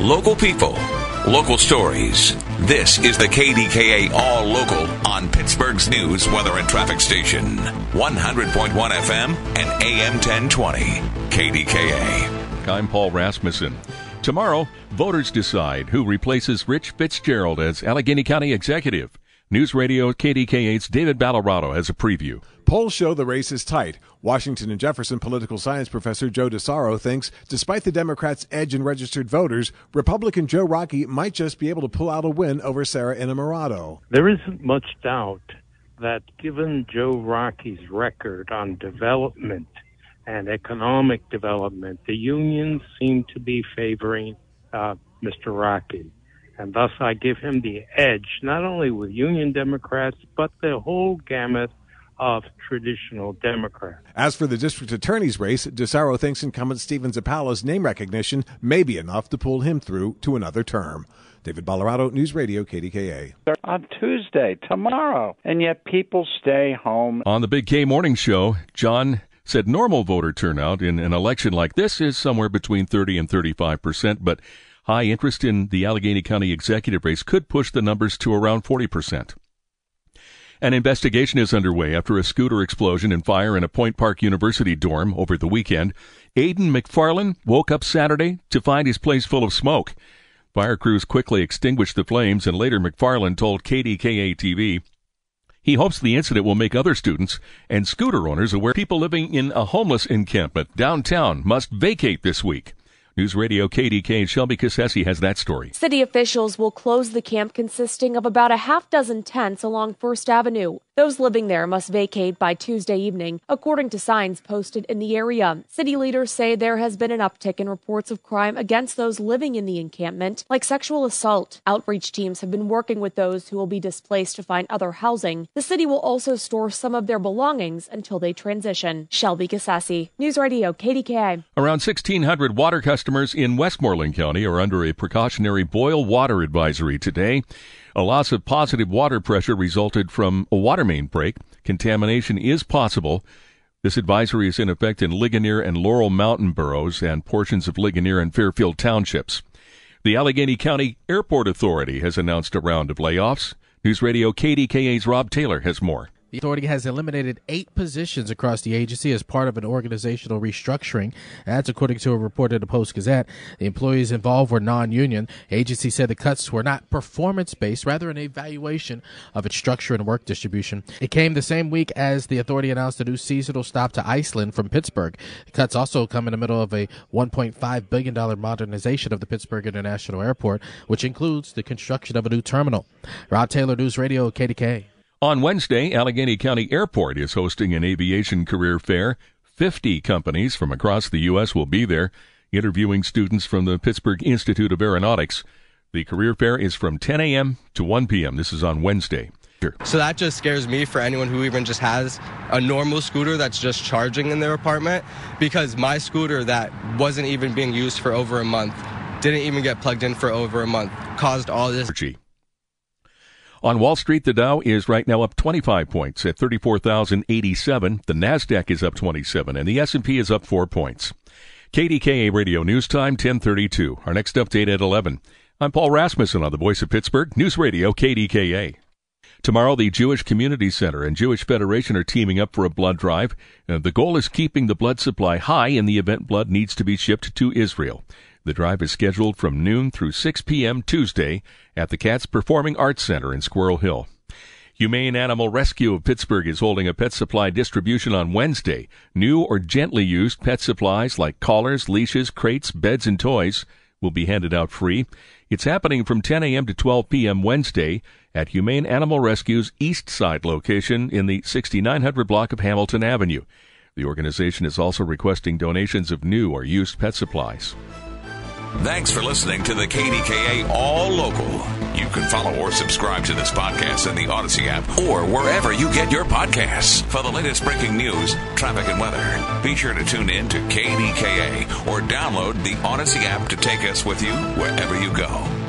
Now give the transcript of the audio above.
Local people, local stories. This is the KDKA All Local on Pittsburgh's news, weather, and traffic station. 100.1 FM and AM 1020. KDKA. I'm Paul Rasmussen. Tomorrow, voters decide who replaces Rich Fitzgerald as Allegheny County Executive. News Radio KDKA's David Ballarotto has a preview. Polls show the race is tight. Washington and Jefferson political science professor Joe DiSarro thinks, despite the Democrats' edge in registered voters, Republican Joe Rockey might just be able to pull out a win over Sara Innamorato. There isn't much doubt that given Joe Rockey's record on development and economic development, the unions seem to be favoring uh, Mr. Rockey and thus I give him the edge, not only with Union Democrats, but the whole gamut of traditional Democrats. As for the district attorney's race, DiSarro thinks incumbent Stephen Zappala's name recognition may be enough to pull him through to another term. David Ballarotto, News Radio, KDKA. On Tuesday, tomorrow, and yet people stay home. On the Big K Morning Show, John said normal voter turnout in an election like this is somewhere between 30 and 35 percent, but High interest in the Allegheny County executive race could push the numbers to around 40%. An investigation is underway after a scooter explosion and fire in a Point Park University dorm over the weekend. Aiden McFarland woke up Saturday to find his place full of smoke. Fire crews quickly extinguished the flames, and later McFarland told KDKA TV he hopes the incident will make other students and scooter owners aware people living in a homeless encampment downtown must vacate this week. News Radio KDK Shelby Cassesi has that story. City officials will close the camp consisting of about a half dozen tents along First Avenue. Those living there must vacate by Tuesday evening, according to signs posted in the area. City leaders say there has been an uptick in reports of crime against those living in the encampment, like sexual assault. Outreach teams have been working with those who will be displaced to find other housing. The city will also store some of their belongings until they transition. Shelby Cassasi, News Radio KDKA. Around 1,600 water customers in Westmoreland County are under a precautionary boil water advisory today. A loss of positive water pressure resulted from a water main break. Contamination is possible. This advisory is in effect in Ligonier and Laurel Mountain boroughs and portions of Ligonier and Fairfield townships. The Allegheny County Airport Authority has announced a round of layoffs. News Radio KDKA's Rob Taylor has more. The authority has eliminated eight positions across the agency as part of an organizational restructuring. That's according to a report in the Post Gazette. The employees involved were non-union. The agency said the cuts were not performance-based, rather an evaluation of its structure and work distribution. It came the same week as the authority announced a new seasonal stop to Iceland from Pittsburgh. The cuts also come in the middle of a $1.5 billion modernization of the Pittsburgh International Airport, which includes the construction of a new terminal. Rob Taylor, News Radio, KDK. On Wednesday, Allegheny County Airport is hosting an aviation career fair. 50 companies from across the U.S. will be there, interviewing students from the Pittsburgh Institute of Aeronautics. The career fair is from 10 a.m. to 1 p.m. This is on Wednesday. So that just scares me for anyone who even just has a normal scooter that's just charging in their apartment because my scooter that wasn't even being used for over a month, didn't even get plugged in for over a month, caused all this. On Wall Street, the Dow is right now up 25 points at 34,087. The Nasdaq is up 27 and the S&P is up 4 points. KDKA Radio News Time 1032. Our next update at 11. I'm Paul Rasmussen on the Voice of Pittsburgh News Radio KDKA. Tomorrow, the Jewish Community Center and Jewish Federation are teaming up for a blood drive. Uh, the goal is keeping the blood supply high in the event blood needs to be shipped to Israel. The drive is scheduled from noon through 6 p.m. Tuesday at the Katz Performing Arts Center in Squirrel Hill. Humane Animal Rescue of Pittsburgh is holding a pet supply distribution on Wednesday. New or gently used pet supplies like collars, leashes, crates, beds, and toys will be handed out free. It's happening from 10 a.m. to 12 p.m. Wednesday at Humane Animal Rescue's East Side location in the 6900 block of Hamilton Avenue. The organization is also requesting donations of new or used pet supplies. Thanks for listening to the KDKA All Local. You can follow or subscribe to this podcast in the Audacy app or wherever you get your podcasts. For the latest breaking news, traffic, and weather, be sure to tune in to KDKA or download the Audacy app to take us with you wherever you go.